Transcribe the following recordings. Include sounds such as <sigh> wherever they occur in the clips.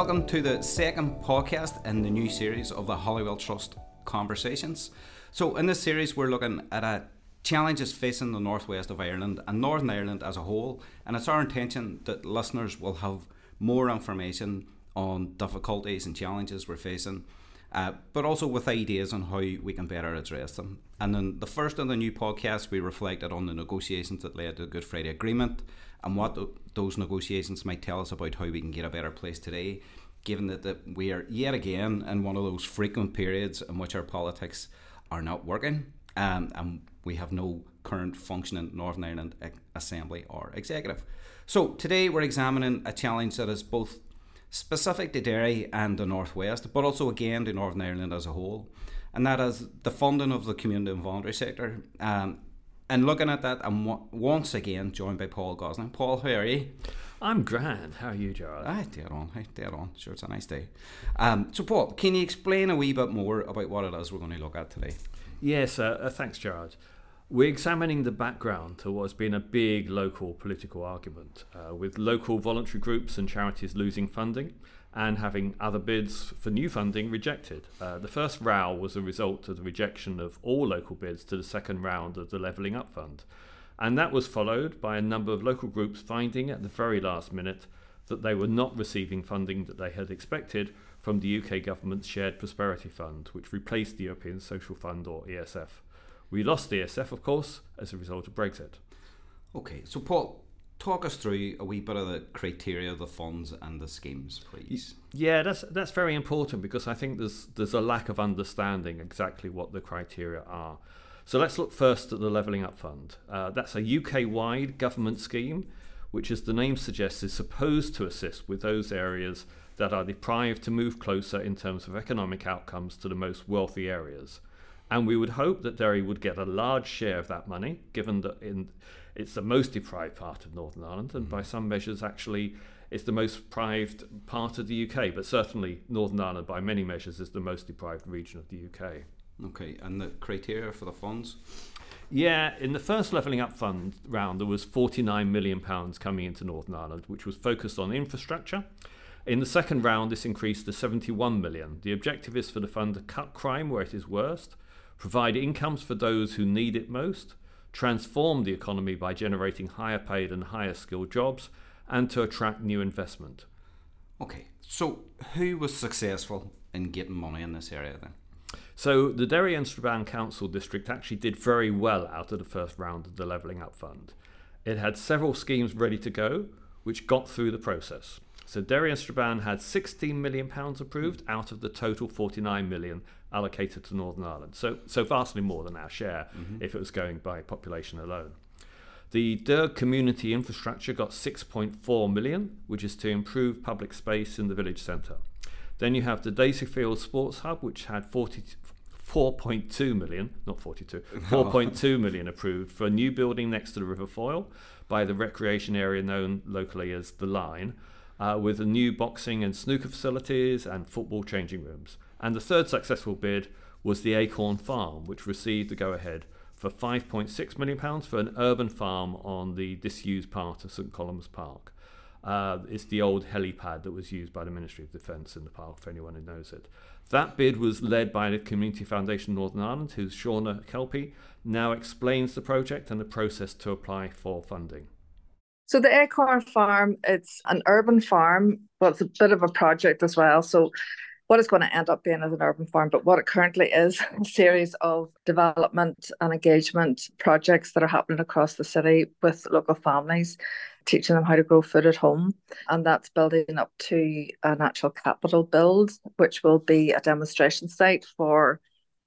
welcome to the second podcast in the new series of the Holywell Trust Conversations. So, in this series, we're looking at a challenges facing the northwest of Ireland and Northern Ireland as a whole, and it's our intention that listeners will have more information on difficulties and challenges we're facing, uh, but also with ideas on how we can better address them. And in the first of the new podcast, we reflected on the negotiations that led to the Good Friday Agreement and what those negotiations might tell us about how we can get a better place today, given that, that we are yet again in one of those frequent periods in which our politics are not working um, and we have no current functioning Northern Ireland Assembly or Executive. So today we're examining a challenge that is both specific to Derry and the Northwest, but also again to Northern Ireland as a whole, and that is the funding of the community and voluntary sector. Um, and looking at that, I'm once again joined by Paul Gosling. Paul, how are you? I'm grand. How are you, Gerald? Hi, dead on. Hi, dead on. Sure, it's a nice day. Um, so, Paul, can you explain a wee bit more about what it is we're going to look at today? Yes, uh, uh, thanks, Gerard. We're examining the background to what's been a big local political argument, uh, with local voluntary groups and charities losing funding and having other bids for new funding rejected. Uh, the first row was a result of the rejection of all local bids to the second round of the Levelling Up Fund. And that was followed by a number of local groups finding at the very last minute that they were not receiving funding that they had expected from the UK government's Shared Prosperity Fund, which replaced the European Social Fund or ESF. We lost the ESF, of course, as a result of Brexit. Okay, so Paul, talk us through a wee bit of the criteria, the funds, and the schemes, please. Yeah, that's that's very important because I think there's there's a lack of understanding exactly what the criteria are. So let's look first at the Levelling Up Fund. Uh, that's a UK-wide government scheme, which, as the name suggests, is supposed to assist with those areas that are deprived to move closer in terms of economic outcomes to the most wealthy areas. And we would hope that Derry would get a large share of that money, given that in it's the most deprived part of Northern Ireland, and mm-hmm. by some measures, actually, it's the most deprived part of the UK. But certainly, Northern Ireland, by many measures, is the most deprived region of the UK. Okay, and the criteria for the funds? Yeah, in the first levelling up fund round, there was 49 million pounds coming into Northern Ireland, which was focused on infrastructure. In the second round, this increased to 71 million. The objective is for the fund to cut crime where it is worst, provide incomes for those who need it most, transform the economy by generating higher paid and higher skilled jobs, and to attract new investment. Okay, so who was successful in getting money in this area then? So the Derry and Strabane Council District actually did very well out of the first round of the Levelling Up Fund. It had several schemes ready to go, which got through the process. So Derry and Strabane had 16 million pounds approved out of the total 49 million allocated to Northern Ireland. So, so vastly more than our share mm-hmm. if it was going by population alone. The Derg community infrastructure got 6.4 million, which is to improve public space in the village centre. Then you have the Daisyfield Sports Hub, which had 40, 4.2 million, not 42, <laughs> 4.2 million approved for a new building next to the River Foyle by the recreation area known locally as The Line, uh, with new boxing and snooker facilities and football changing rooms. And the third successful bid was the Acorn Farm, which received the go ahead for £5.6 million for an urban farm on the disused part of St Columb's Park. Uh, it's the old helipad that was used by the Ministry of Defence in the park, for anyone who knows it. That bid was led by the Community Foundation Northern Ireland, whose Shauna Kelpie now explains the project and the process to apply for funding. So the Acorn Farm, it's an urban farm, but it's a bit of a project as well. So what it's going to end up being as an urban farm, but what it currently is <laughs> a series of development and engagement projects that are happening across the city with local families, teaching them how to grow food at home. And that's building up to a natural capital build, which will be a demonstration site for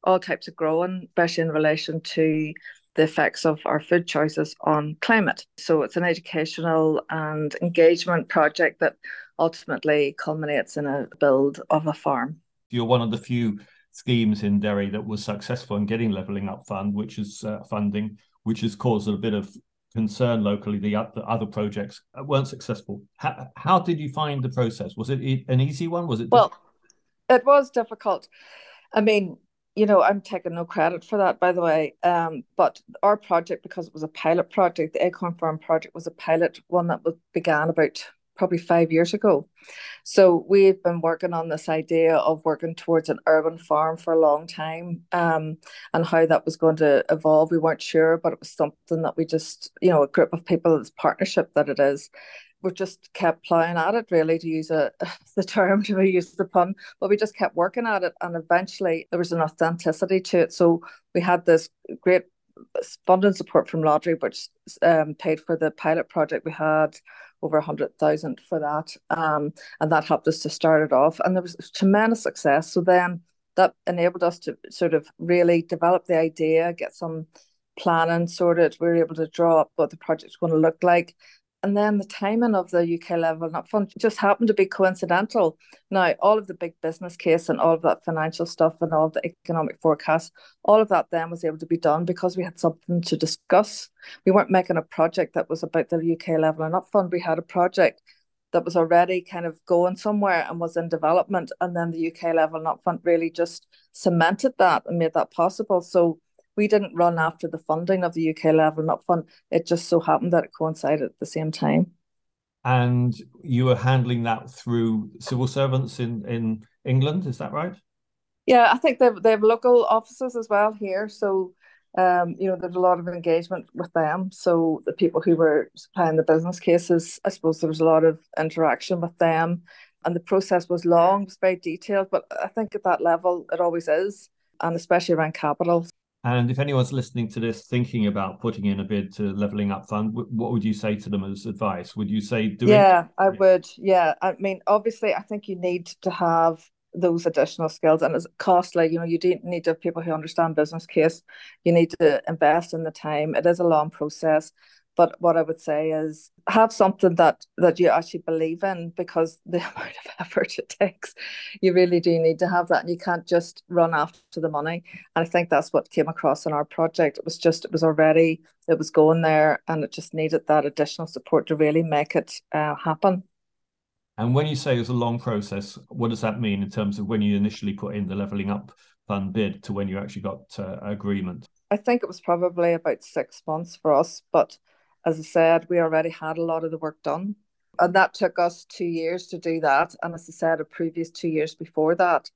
all types of growing, especially in relation to the effects of our food choices on climate. So it's an educational and engagement project that ultimately culminates in a build of a farm. You're one of the few schemes in Derry that was successful in getting levelling up fund, which is uh, funding, which has caused a bit of concern locally. The, the other projects weren't successful. How, how, did you find the process? Was it an easy one? Was it? Well, it was difficult. I mean, you know, I'm taking no credit for that, by the way. Um, but our project, because it was a pilot project, the Acorn Farm project was a pilot one that was began about probably five years ago. So we've been working on this idea of working towards an urban farm for a long time, um, and how that was going to evolve. We weren't sure, but it was something that we just, you know, a group of people, it's partnership that it is. We just kept ploughing at it, really, to use a <laughs> the term to use the pun. But we just kept working at it, and eventually there was an authenticity to it. So we had this great funding support from Lottery, which um, paid for the pilot project. We had over a hundred thousand for that, um, and that helped us to start it off. And there was tremendous success. So then that enabled us to sort of really develop the idea, get some planning sorted. We were able to draw up what the project's going to look like, and then the timing of the UK level up fund just happened to be coincidental. Now, all of the big business case and all of that financial stuff and all the economic forecast, all of that then was able to be done because we had something to discuss. We weren't making a project that was about the UK level and up fund. We had a project that was already kind of going somewhere and was in development. And then the UK level and up fund really just cemented that and made that possible. So we didn't run after the funding of the UK Level Up Fund. It just so happened that it coincided at the same time. And you were handling that through civil servants in, in England, is that right? Yeah, I think they have, they have local offices as well here. So, um, you know, there's a lot of engagement with them. So the people who were supplying the business cases, I suppose there was a lot of interaction with them. And the process was long, it was very detailed, but I think at that level it always is, and especially around capital. And if anyone's listening to this thinking about putting in a bid to leveling up fund, what would you say to them as advice? Would you say do Yeah, I would. Yeah. I mean, obviously, I think you need to have those additional skills and it's costly. You know, you do need to have people who understand business case. You need to invest in the time. It is a long process. But what I would say is have something that that you actually believe in because the <laughs> amount of effort it takes, you really do need to have that, and you can't just run after the money. And I think that's what came across in our project. It was just it was already it was going there, and it just needed that additional support to really make it uh, happen. And when you say it's a long process, what does that mean in terms of when you initially put in the leveling up fund bid to when you actually got uh, agreement? I think it was probably about six months for us, but as I said, we already had a lot of the work done. And that took us two years to do that. And as I said, a previous two years before that.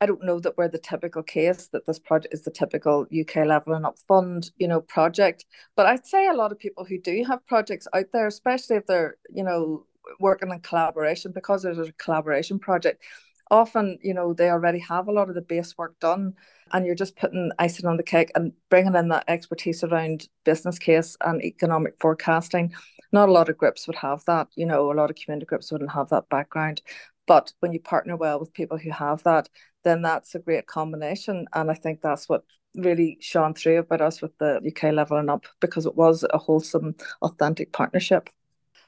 I don't know that we're the typical case that this project is the typical UK level and up fund, you know, project. But I'd say a lot of people who do have projects out there, especially if they're, you know, working in collaboration, because there's a collaboration project, often, you know, they already have a lot of the base work done and you're just putting icing on the cake and bringing in that expertise around business case and economic forecasting. Not a lot of groups would have that, you know, a lot of community groups wouldn't have that background. But when you partner well with people who have that, then that's a great combination. And I think that's what really shone through about us with the UK levelling up because it was a wholesome, authentic partnership.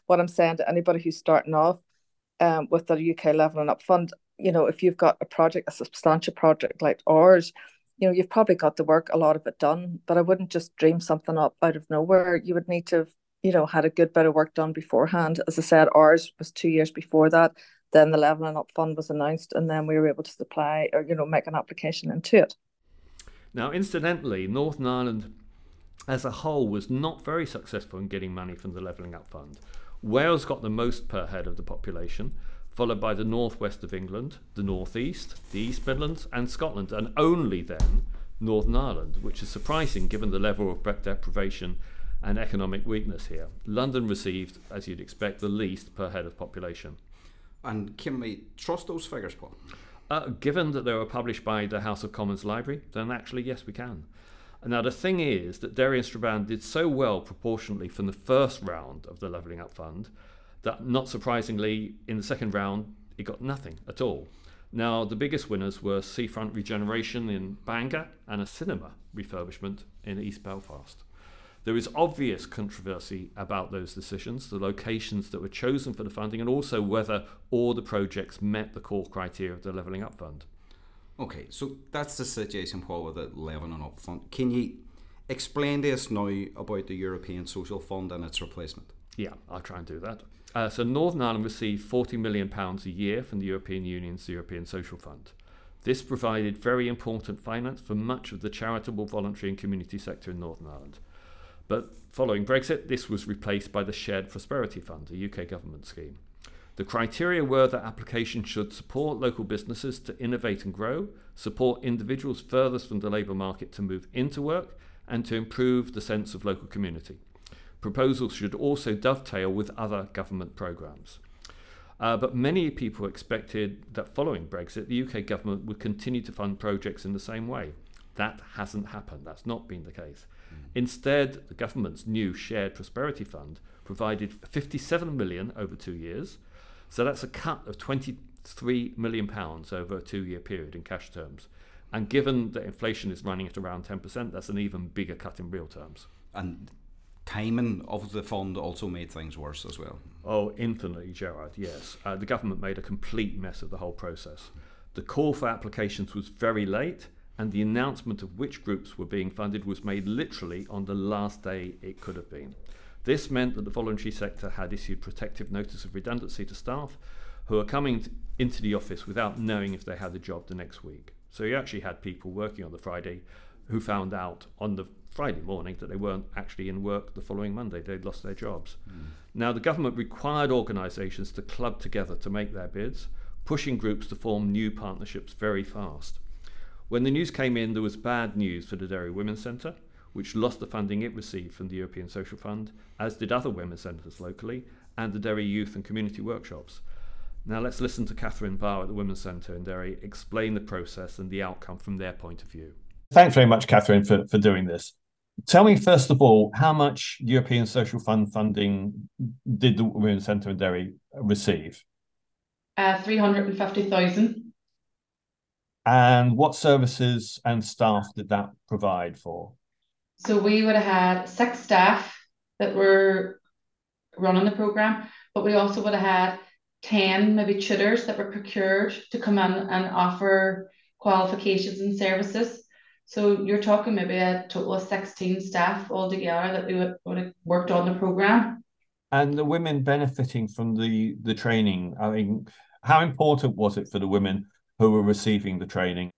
What I'm saying to anybody who's starting off um, with the UK levelling up fund, you know, if you've got a project, a substantial project like ours, you know, you've probably got the work, a lot of it done, but I wouldn't just dream something up out of nowhere. You would need to have, you know, had a good bit of work done beforehand. As I said, ours was two years before that. Then the Levelling Up Fund was announced, and then we were able to supply or, you know, make an application into it. Now, incidentally, Northern Ireland as a whole was not very successful in getting money from the Levelling Up Fund. Wales got the most per head of the population, followed by the northwest of England, the northeast, the East Midlands, and Scotland, and only then Northern Ireland, which is surprising given the level of deprivation and economic weakness here. London received, as you'd expect, the least per head of population. And can we trust those figures, Paul? Uh, given that they were published by the House of Commons Library, then actually, yes, we can. Now, the thing is that Derry and Strabane did so well proportionally from the first round of the Levelling Up Fund that not surprisingly, in the second round, it got nothing at all. Now, the biggest winners were Seafront Regeneration in Bangor and a cinema refurbishment in East Belfast. There is obvious controversy about those decisions, the locations that were chosen for the funding, and also whether all the projects met the core criteria of the Levelling Up Fund. Okay, so that's the situation, Paul, with the Levelling Up Fund. Can you explain to us now about the European Social Fund and its replacement? Yeah, I'll try and do that. Uh, so Northern Ireland received £40 million a year from the European Union's European Social Fund. This provided very important finance for much of the charitable, voluntary, and community sector in Northern Ireland. But following Brexit, this was replaced by the Shared Prosperity Fund, a UK government scheme. The criteria were that applications should support local businesses to innovate and grow, support individuals furthest from the labour market to move into work, and to improve the sense of local community. Proposals should also dovetail with other government programmes. Uh, but many people expected that following Brexit, the UK government would continue to fund projects in the same way. That hasn't happened. That's not been the case. Mm. Instead, the government's new Shared Prosperity Fund provided 57 million over two years. So that's a cut of 23 million pounds over a two-year period in cash terms. And given that inflation is running at around 10%, that's an even bigger cut in real terms. And timing of the fund also made things worse as well. Oh, infinitely, Gerard, yes. Uh, the government made a complete mess of the whole process. The call for applications was very late, and the announcement of which groups were being funded was made literally on the last day it could have been. This meant that the voluntary sector had issued protective notice of redundancy to staff who are coming into the office without knowing if they had a job the next week. So you actually had people working on the Friday who found out on the Friday morning that they weren't actually in work the following Monday. They'd lost their jobs. Mm. Now, the government required organisations to club together to make their bids, pushing groups to form new partnerships very fast. When the news came in, there was bad news for the Derry Women's Centre, which lost the funding it received from the European Social Fund, as did other women's centres locally, and the Derry Youth and Community Workshops. Now let's listen to Catherine Barr at the Women's Centre in Derry explain the process and the outcome from their point of view. Thanks very much, Catherine, for, for doing this. Tell me first of all, how much European Social Fund funding did the Women's Centre in Derry receive? Uh, 350,000. And what services and staff did that provide for? So we would have had six staff that were running the programme, but we also would have had 10 maybe tutors that were procured to come in and offer qualifications and services. So you're talking maybe a total of 16 staff altogether that we would, would have worked on the program. And the women benefiting from the, the training, I mean, how important was it for the women who were receiving the training?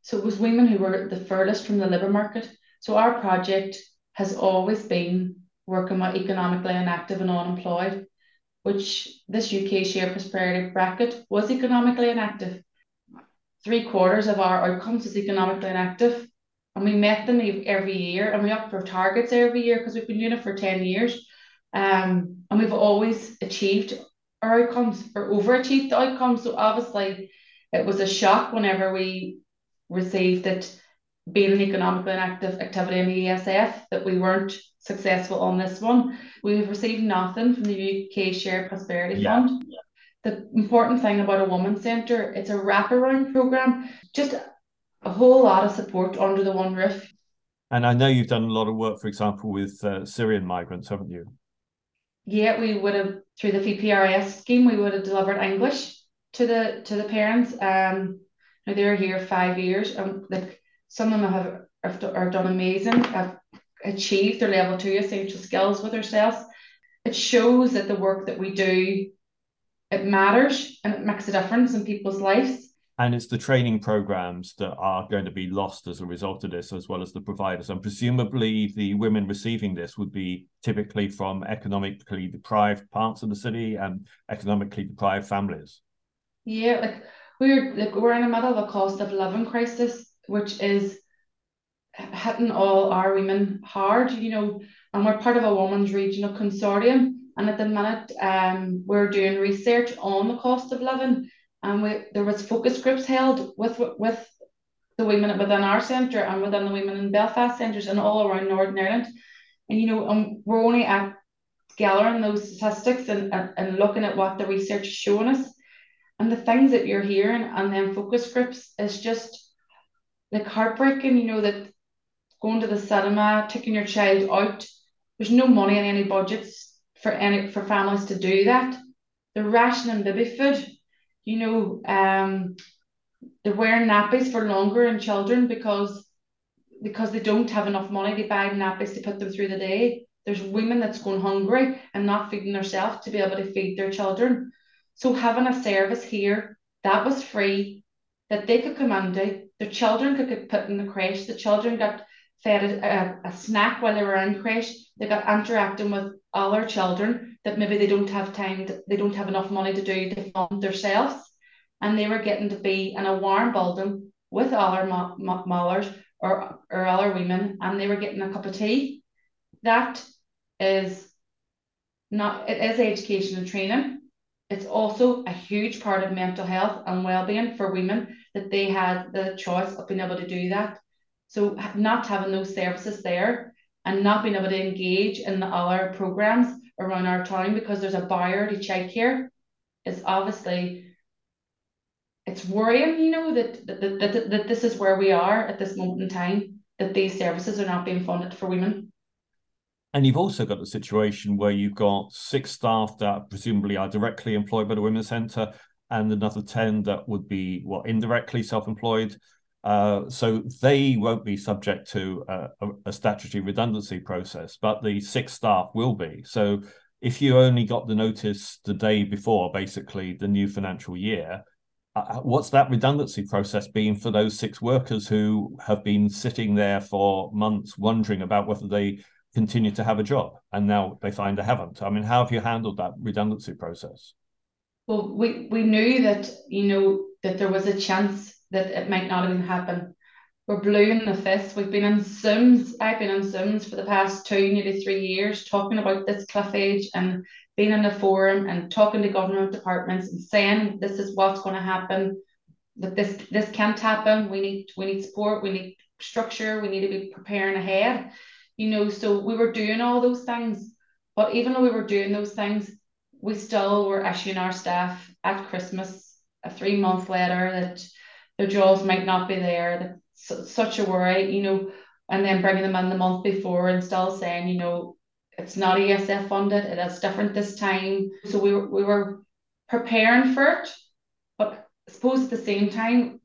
So it was women who were the furthest from the labour market. So our project has always been working with economically inactive and unemployed, which this UK share prosperity bracket was economically inactive three quarters of our outcomes is economically inactive. And we met them every year and we up for targets every year because we've been doing it for 10 years. Um, and we've always achieved our outcomes or overachieved the outcomes. So obviously it was a shock whenever we received it being an economically inactive activity in the ESF that we weren't successful on this one. We've received nothing from the UK Share Prosperity yeah. Fund the important thing about a women's centre, it's a wraparound programme, just a whole lot of support under the one roof. And I know you've done a lot of work, for example, with uh, Syrian migrants, haven't you? Yeah, we would have through the VPRS scheme, we would have delivered English to the to the parents. Um, now they're here five years, and like some of them have have are done amazing, have achieved their level two essential skills with ourselves. It shows that the work that we do it matters and it makes a difference in people's lives. And it's the training programs that are going to be lost as a result of this, as well as the providers. And presumably, the women receiving this would be typically from economically deprived parts of the city and economically deprived families. Yeah, like we're like we're in the middle of a cost of living crisis, which is hitting all our women hard. You know, and we're part of a women's regional consortium and at the minute, um, we're doing research on the cost of living, and we there was focus groups held with with the women within our centre and within the women in Belfast centres and all around Northern Ireland. And you know, um, we're only at gathering those statistics and, and, and looking at what the research is showing us. And the things that you're hearing and then focus groups is just like heartbreaking, you know, that going to the cinema, taking your child out, there's no money in any budgets for any for families to do that. They're rationing baby food. You know, um, they're wearing nappies for longer in children because because they don't have enough money to buy nappies to put them through the day. There's women that's going hungry and not feeding themselves to be able to feed their children. So having a service here that was free, that they could come into, their children could get put in the creche, the children got fed a, a, snack while they were in creche. They got interacting with other children that maybe they don't have time, to, they don't have enough money to do to fund themselves. And they were getting to be in a warm building with other mothers or, or other women, and they were getting a cup of tea. That is not, it is education and training. It's also a huge part of mental health and well-being for women that they had the choice of being able to do that. So not having those services there and not being able to engage in the other programs around our town because there's a barrier to childcare is obviously it's worrying, you know, that, that, that, that, this is where we are at this moment in time, that these services are not being funded for women. And you've also got the situation where you've got six staff that presumably are directly employed by the Women's Centre and another 10 that would be, well, indirectly self employed. Uh, so they won't be subject to a, a, statutory redundancy process, but the six staff will be. So if you only got the notice the day before, basically the new financial year, uh, uh what's that redundancy process been for those six workers who have been sitting there for months wondering about whether they continue to have a job and now they find they haven't? I mean, how have you handled that redundancy process? Well, we, we knew that, you know, that there was a chance that it might not even happen. We're blue in the fist. We've been in Zooms. I've been in Zooms for the past two, nearly three years, talking about this cliff edge and being in the forum and talking to government departments and saying this is what's going to happen. That this this can't happen. We need we need support. We need structure. We need to be preparing ahead. You know, so we were doing all those things. But even though we were doing those things, we still were issuing our staff at Christmas a three month letter that their jobs might not be there. That's such a worry, you know, and then bringing them in the month before and still saying, you know, it's not ESF funded, it is different this time. So we were, we were preparing for it, but I suppose at the same time,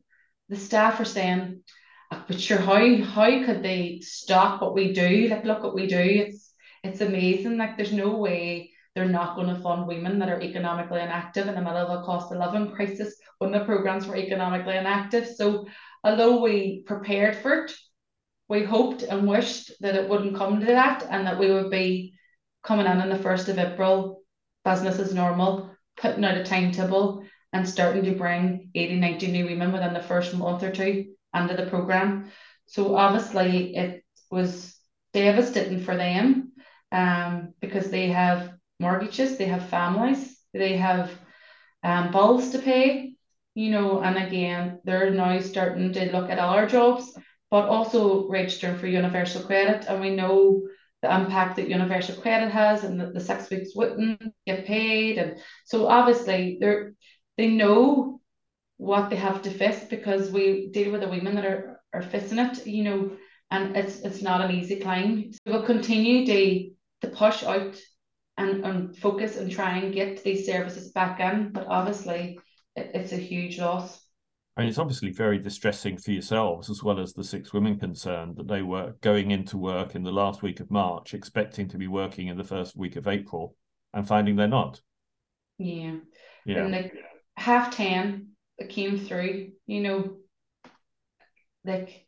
the staff are saying, ah, but sure, how how could they stop what we do? Like, look what we do. It's it's amazing. Like, there's no way they're not going to fund women that are economically inactive in the middle of a cost of living crisis when the programs were economically inactive. So although we prepared for it, we hoped and wished that it wouldn't come to that and that we would be coming in on the 1st of April, business as normal, putting out a timetable and starting to bring 80, 90 new women within the first month or two under the programme. So obviously it was devastating for them um, because they have mortgages, they have families, they have um, bills to pay, you know, and again, they're now starting to look at our jobs, but also registering for universal credit. And we know the impact that universal credit has and that the six weeks wouldn't get paid. And so obviously they're they know what they have to face because we deal with the women that are, are facing it, you know, and it's it's not an easy climb. So we'll continue to to push out and, and focus and try and get these services back in. But obviously, it, it's a huge loss. I mean, it's obviously very distressing for yourselves as well as the six women concerned that they were going into work in the last week of March, expecting to be working in the first week of April, and finding they're not. Yeah. Yeah. And like half ten that came through, you know, like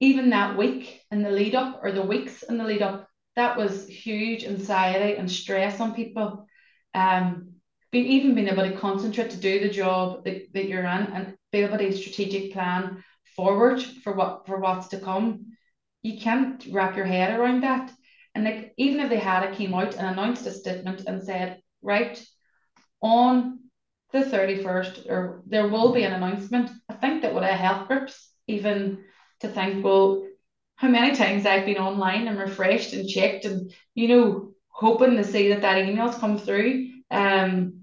even that week in the lead up or the weeks in the lead up, that was huge anxiety and stress on people. Um, being even being able to concentrate to do the job that, that you're in and be able to strategic plan forward for what for what's to come. You can't wrap your head around that. And like even if they had it came out and announced a statement and said, right, on the 31st, or there will be an announcement, I think that would have helped groups even to think, well, how many times I've been online and refreshed and checked and you know hoping to see that that email's come through. Um,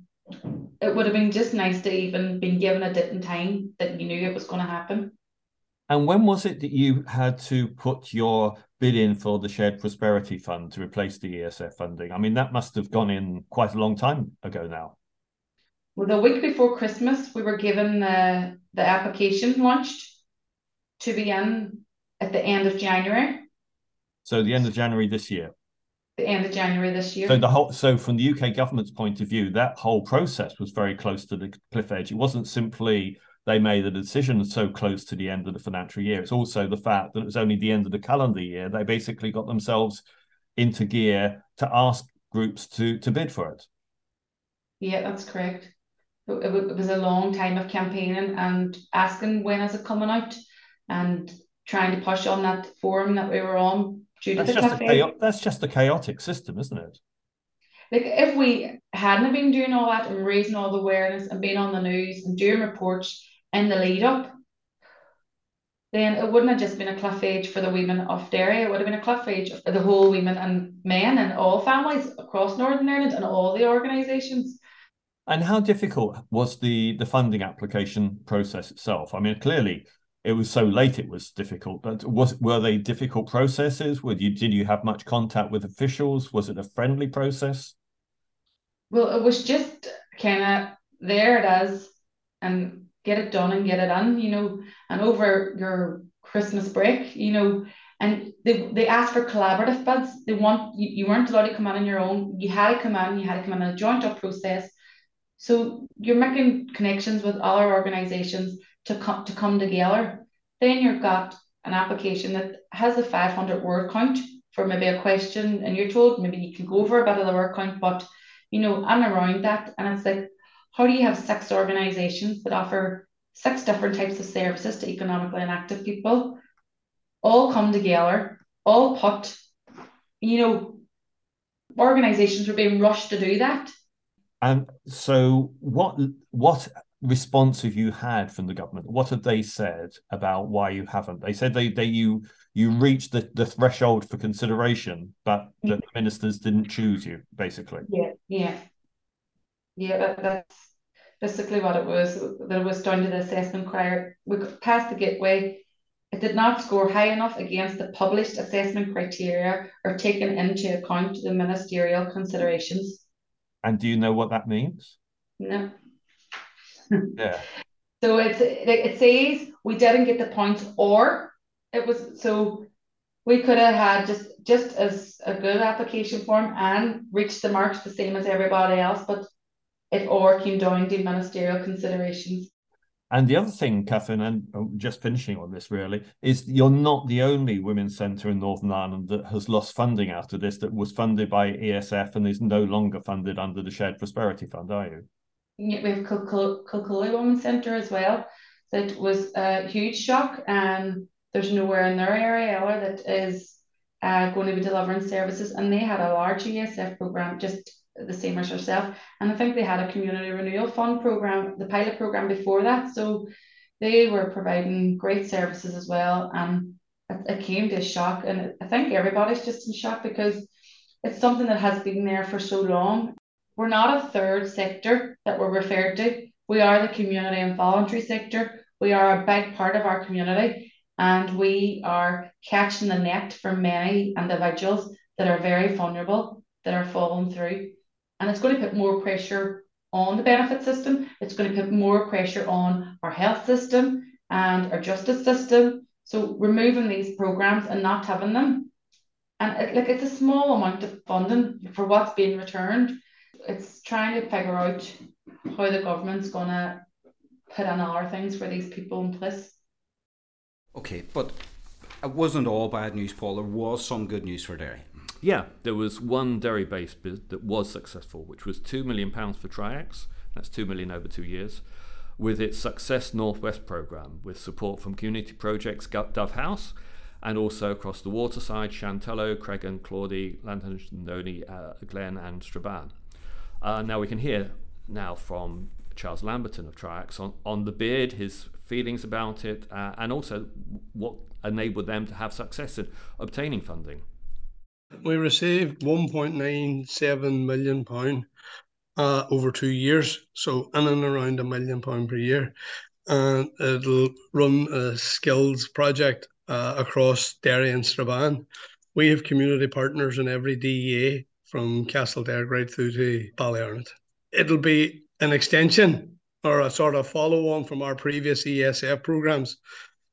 it would have been just nice to even been given a date and time that you knew it was going to happen. And when was it that you had to put your bid in for the Shared Prosperity Fund to replace the ESF funding? I mean, that must have gone in quite a long time ago now. Well, the week before Christmas, we were given the, the application launched to be in at the end of January. So the end of January this year. The end of January this year. So the whole so from the UK government's point of view, that whole process was very close to the cliff edge. It wasn't simply they made a decision so close to the end of the financial year. It's also the fact that it was only the end of the calendar year. They basically got themselves into gear to ask groups to to bid for it. Yeah, that's correct. It, was a long time of campaigning and asking when is it coming out and trying to push on that forum that we were on due to that's the just chaotic, that's just a chaotic system, isn't it? Like if we hadn't been doing all that and raising all the awareness and being on the news and doing reports in the lead up, then it wouldn't have just been a cliff edge for the women of Derry. It would have been a cliff edge for the whole women and men and all families across Northern Ireland and all the organisations. And how difficult was the the funding application process itself? I mean, clearly it was so late it was difficult, but was were they difficult processes? You did you have much contact with officials? Was it a friendly process? Well, it was just kind of there it is, and get it done and get it done, you know. And over your Christmas break, you know, and they they asked for collaborative bids. They want you, you weren't allowed to come in on your own. You had to come in. You had to come in a joint up process so you're making connections with other organisations to come to come together. Then you've got an application that has a 500 word count for maybe a question, and you're told maybe you can go over a bit of the word count, but you know, and around that, and it's like, how do you have six organisations that offer six different types of services to economically inactive people, all come together, all put, you know, organisations were being rushed to do that and so, what what response have you had from the government? What have they said about why you haven't? They said they they you you reached the, the threshold for consideration, but the mm. ministers didn't choose you, basically. Yeah, yeah, yeah. That, that's basically what it was. That it was down to the assessment criteria. We passed the gateway. It did not score high enough against the published assessment criteria or taken into account the ministerial considerations. And do you know what that means? No. Yeah. <laughs> So it's it says we didn't get the points, or it was so we could have had just just as a good application form and reached the marks the same as everybody else, but it or came down to ministerial considerations. And the other thing, Catherine, and oh, just finishing on this really, is you're not the only women's centre in Northern Ireland that has lost funding out of this, that was funded by ESF and is no longer funded under the Shared Prosperity Fund, are you? We have Kilcooley Women's Centre as well. That was a huge shock, and there's nowhere in their area that is uh, going to be delivering services. And they had a large ESF programme just the same as yourself. And I think they had a community renewal fund program, the pilot program before that. So they were providing great services as well. And it, it came to shock. And I think everybody's just in shock because it's something that has been there for so long. We're not a third sector that we're referred to. We are the community and voluntary sector. We are a big part of our community and we are catching the net for many individuals that are very vulnerable that are falling through and it's going to put more pressure on the benefit system. It's going to put more pressure on our health system and our justice system. So removing these programs and not having them, and uh, it, like it's a small amount of funding for what's being returned. It's trying to figure out how the government's going to put in other things for these people in place. Okay, but it wasn't all bad news, Paul. There was some good news for Derry. Yeah, there was one Derry based bid that was successful, which was £2 million for Triax. That's £2 million over two years. With its Success Northwest programme, with support from community projects Dove House and also across the waterside, Shantallow, Creggan, Claudy, Llandoney, uh, Glen, and Strabane. Uh, now we can hear now from Charles Lamberton of Triax on, on the bid, his feelings about it, uh, and also what enabled them to have success in obtaining funding. We received 1.97 million pound uh, over two years, so in and around a million pound per year, and it'll run a skills project uh, across Derry and Strabane. We have community partners in every DEA from Castlederg right through to Ballyarnett. It'll be an extension or a sort of follow on from our previous ESF programs,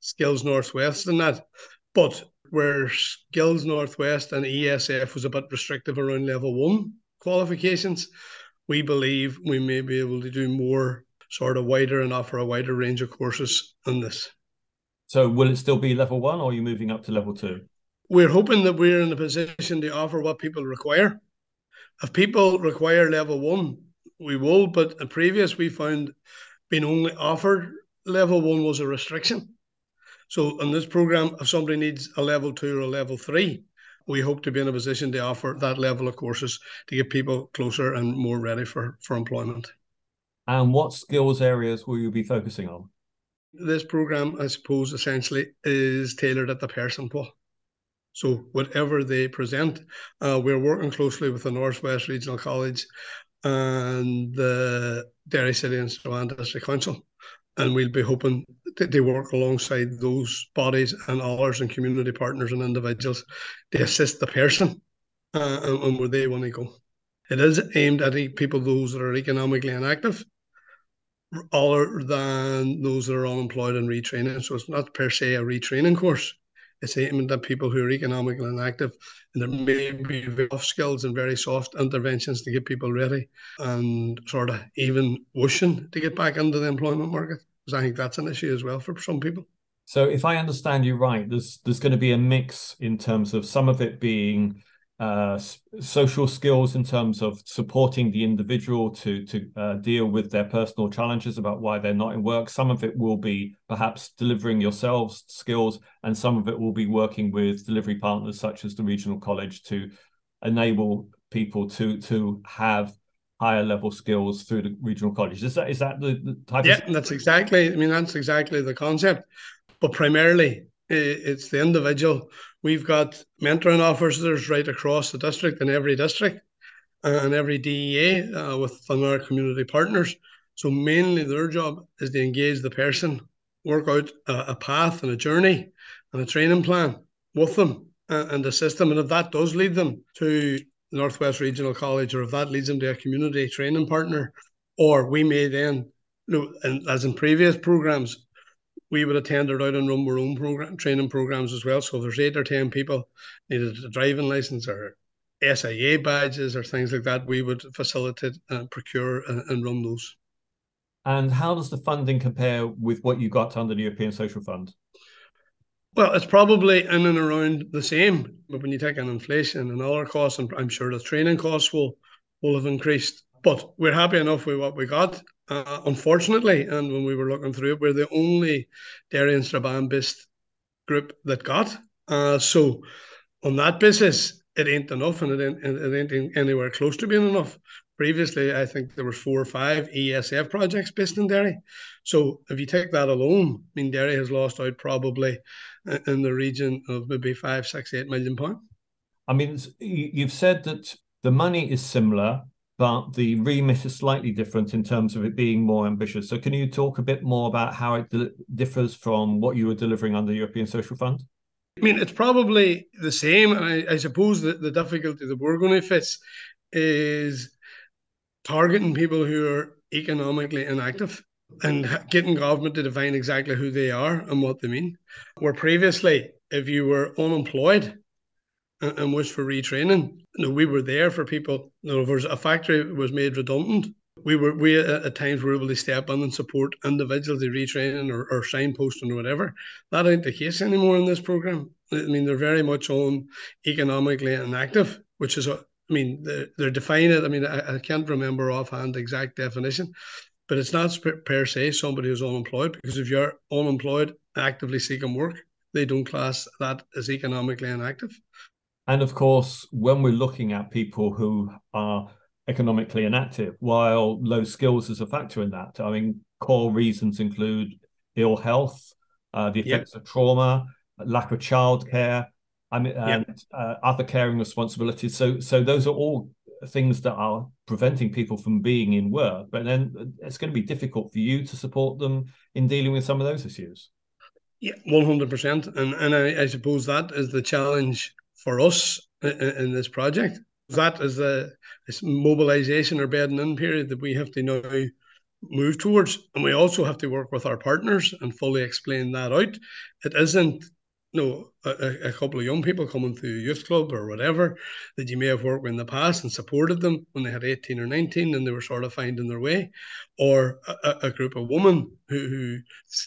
Skills Northwest and that. But where Skills Northwest and ESF was a bit restrictive around level one qualifications, we believe we may be able to do more sort of wider and offer a wider range of courses in this. So will it still be level one or are you moving up to level two? We're hoping that we're in a position to offer what people require. If people require level one, we will, but in previous we found being only offered level one was a restriction. So in this program, if somebody needs a level two or a level three, we hope to be in a position to offer that level of courses to get people closer and more ready for, for employment. And what skills areas will you be focusing on? This program, I suppose, essentially is tailored at the person pool. So whatever they present, uh, we're working closely with the Northwest Regional College and the Derry City and Strabane District Council. And we'll be hoping that they work alongside those bodies and others and community partners and individuals to assist the person uh, and, and where they want to go. It is aimed at people those that are economically inactive other than those that are unemployed and retraining. So it's not per se a retraining course. It's aimed at people who are economically inactive and there may be soft skills and very soft interventions to get people ready and sort of even wishing to get back into the employment market. Because I think that's an issue as well for some people. So if I understand you right, there's there's going to be a mix in terms of some of it being uh, social skills in terms of supporting the individual to to uh, deal with their personal challenges about why they're not in work. Some of it will be perhaps delivering yourselves skills, and some of it will be working with delivery partners such as the regional college to enable people to to have higher level skills through the regional college. Is that is that the, the type? Yeah, of... that's exactly. I mean, that's exactly the concept. But primarily, it's the individual. We've got mentoring officers right across the district in every district and every DEA uh, with our community partners. So mainly their job is to engage the person, work out a, a path and a journey and a training plan with them and, and assist them. And if that does lead them to Northwest Regional College, or if that leads them to a community training partner, or we may then, you know, and as in previous programs, we would attend tendered out and run our own program training programs as well. So if there's eight or ten people needed a driving license or SIA badges or things like that, we would facilitate and procure and, and run those. And how does the funding compare with what you got under the European Social Fund? Well, it's probably in and around the same. But when you take in inflation and other costs, and I'm sure the training costs will will have increased. But we're happy enough with what we got. Uh, unfortunately, and when we were looking through it, we're the only Derry and Strabane based group that got. Uh, so on that basis, it ain't enough, and it ain't, it ain't anywhere close to being enough. Previously, I think there were four or five ESF projects based in Derry. So if you take that alone, I mean, Derry has lost out probably in the region of maybe five, six, eight million pounds. I mean, you've said that the money is similar, but the remit is slightly different in terms of it being more ambitious. So, can you talk a bit more about how it differs from what you were delivering under the European Social Fund? I mean, it's probably the same. And I, I suppose that the difficulty that we're going to face is targeting people who are economically inactive and getting government to define exactly who they are and what they mean. Where previously, if you were unemployed, and, and wish for retraining. You know, we were there for people. You know, if a factory was made redundant, we were we at, at times were able to step in and support individuals in retraining or, or signposting or whatever. That ain't the case anymore in this program. I mean, they're very much on economically inactive, which is a I mean, they're, they're defining it. I mean, I, I can't remember offhand the exact definition, but it's not per se somebody who's unemployed because if you're unemployed, actively seeking work, they don't class that as economically inactive. And of course, when we're looking at people who are economically inactive, while low skills is a factor in that, I mean, core reasons include ill health, uh, the effects yep. of trauma, lack of childcare, I mean, and yep. uh, other caring responsibilities. So, so those are all things that are preventing people from being in work. But then it's going to be difficult for you to support them in dealing with some of those issues. Yeah, one hundred percent, and and I, I suppose that is the challenge for us in, this project. That is the mobilization or bedding in period that we have to now move towards. And we also have to work with our partners and fully explain that out. It isn't you know, a, a, couple of young people coming through a youth club or whatever that you may have worked with in the past and supported them when they had 18 or 19 and they were sort of finding their way, or a, a group of women who, who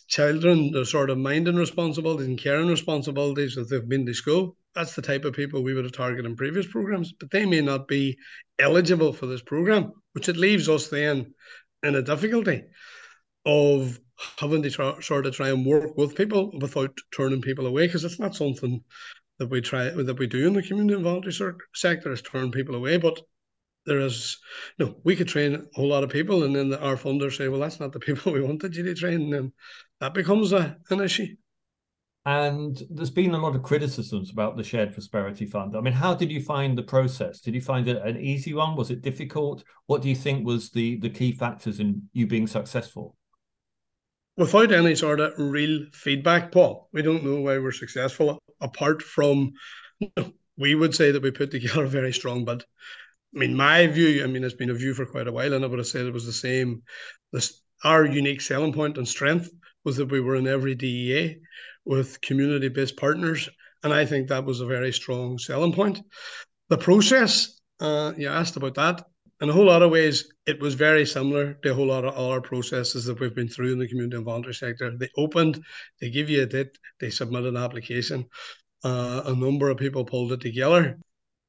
children, are sort of minding responsibilities and caring responsibilities that they've been to school. That's the type of people we would have targeted in previous programs, but they may not be eligible for this program, which it leaves us then in a difficulty of having to try, sort of try and work with people without turning people away because it's not something that we try that we do in the community and voluntary sector is turn people away but there is no we could train a whole lot of people and then the, our funders say well that's not the <laughs> people we wanted you to train and then that becomes a, an issue and there's been a lot of criticisms about the shared prosperity fund i mean how did you find the process did you find it an easy one was it difficult what do you think was the the key factors in you being successful without any sort of real feedback, Paul, we don't know why we're successful. Apart from, you know, we would say that we put together a very strong bid. I mean, my view, I mean, it's been a view for quite a while, and I would have said it was the same. This, our unique selling point and strength was that we were in every DEA with community based partners. And I think that was a very strong selling point. The process, uh, you asked about that in a whole lot of ways, it was very similar to a whole lot of other processes that we've been through in the community and voluntary sector. They opened, they give you a date, they submit an application. Uh, a number of people pulled it together,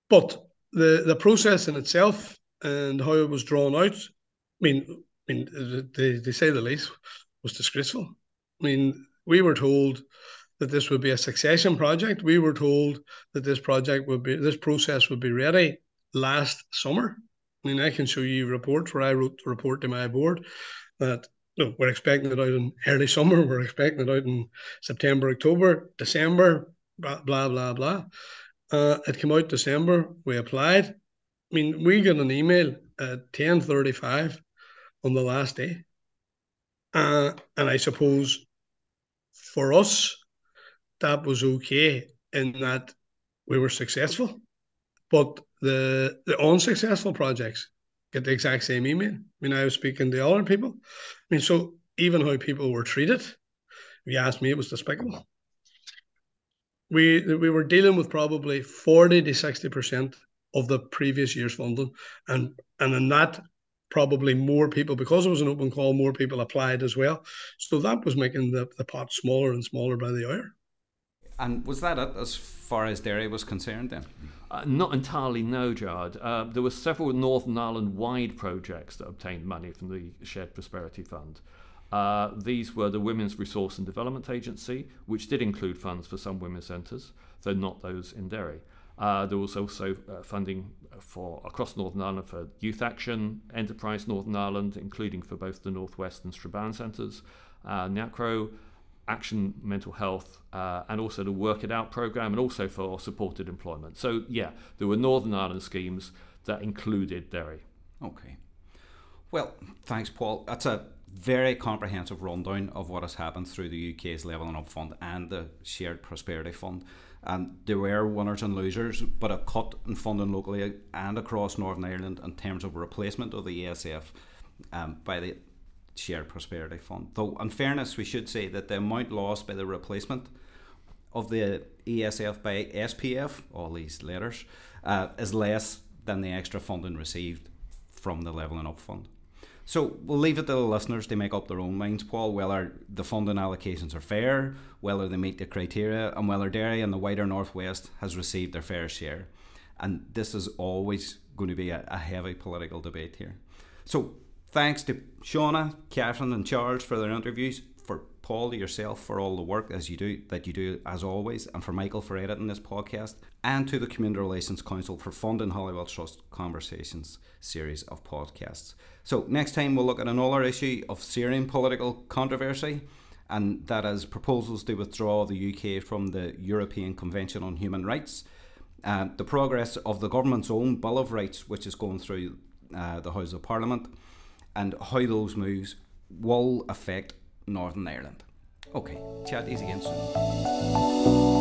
but the the process in itself and how it was drawn out, I mean, I mean, they, they say the least, was disgraceful. I mean, we were told that this would be a succession project. We were told that this project would be, this process would be ready last summer. I mean, I can show you reports where I wrote the report to my board that no, we're expecting it out in early summer, <laughs> we're expecting it out in September, October, December, blah blah blah. blah. Uh, it came out December. We applied. I mean, we got an email at ten thirty-five on the last day, uh, and I suppose for us that was okay in that we were successful, but the the unsuccessful projects get the exact same email. I mean, I was speaking to other people. I mean, so even how people were treated, if you ask me, it was despicable. We we were dealing with probably forty to sixty percent of the previous year's funding, and and in that probably more people because it was an open call, more people applied as well. So that was making the, the pot smaller and smaller by the hour. And was that it as far as Derry was concerned then? Uh, not entirely, no, Gerard. Uh, there were several Northern Ireland wide projects that obtained money from the Shared Prosperity Fund. Uh, these were the Women's Resource and Development Agency, which did include funds for some women's centres, though not those in Derry. Uh, there was also uh, funding for across Northern Ireland for Youth Action, Enterprise Northern Ireland, including for both the Northwest and Strabane centres, uh, NACRO, Action Mental Health, uh, and also the Work It Out program, and also for supported employment. So, yeah, there were Northern Ireland schemes that included Derry. Okay. Well, thanks, Paul. That's a very comprehensive rundown of what has happened through the UK's Levelling Up Fund and the Shared Prosperity Fund. And there were winners and losers, but a cut in funding locally and across Northern Ireland in terms of replacement of the ESF um, by the Shared Prosperity Fund. Though, in fairness, we should say that the amount lost by the replacement of the ESF by SPF, all these letters, uh, is less than the extra funding received from the Levelling Up Fund. So we'll leave it to the listeners to make up their own minds, Paul, whether the funding allocations are fair, whether they meet the criteria, and whether Derry and the wider Northwest has received their fair share. And this is always going to be a, a heavy political debate here. So Thanks to Shauna, Catherine, and Charles for their interviews. Paul, yourself, for all the work as you do that you do as always, and for Michael for editing this podcast, and to the Community Relations Council for funding Holywell Trust Conversations series of podcasts. So next time we'll look at another issue of Syrian political controversy, and that is proposals to withdraw the UK from the European Convention on Human Rights. Uh, the progress of the government's own Bill of Rights, which is going through uh, the House of Parliament, and how those moves will affect Northern Ireland. Okay, chat these again soon.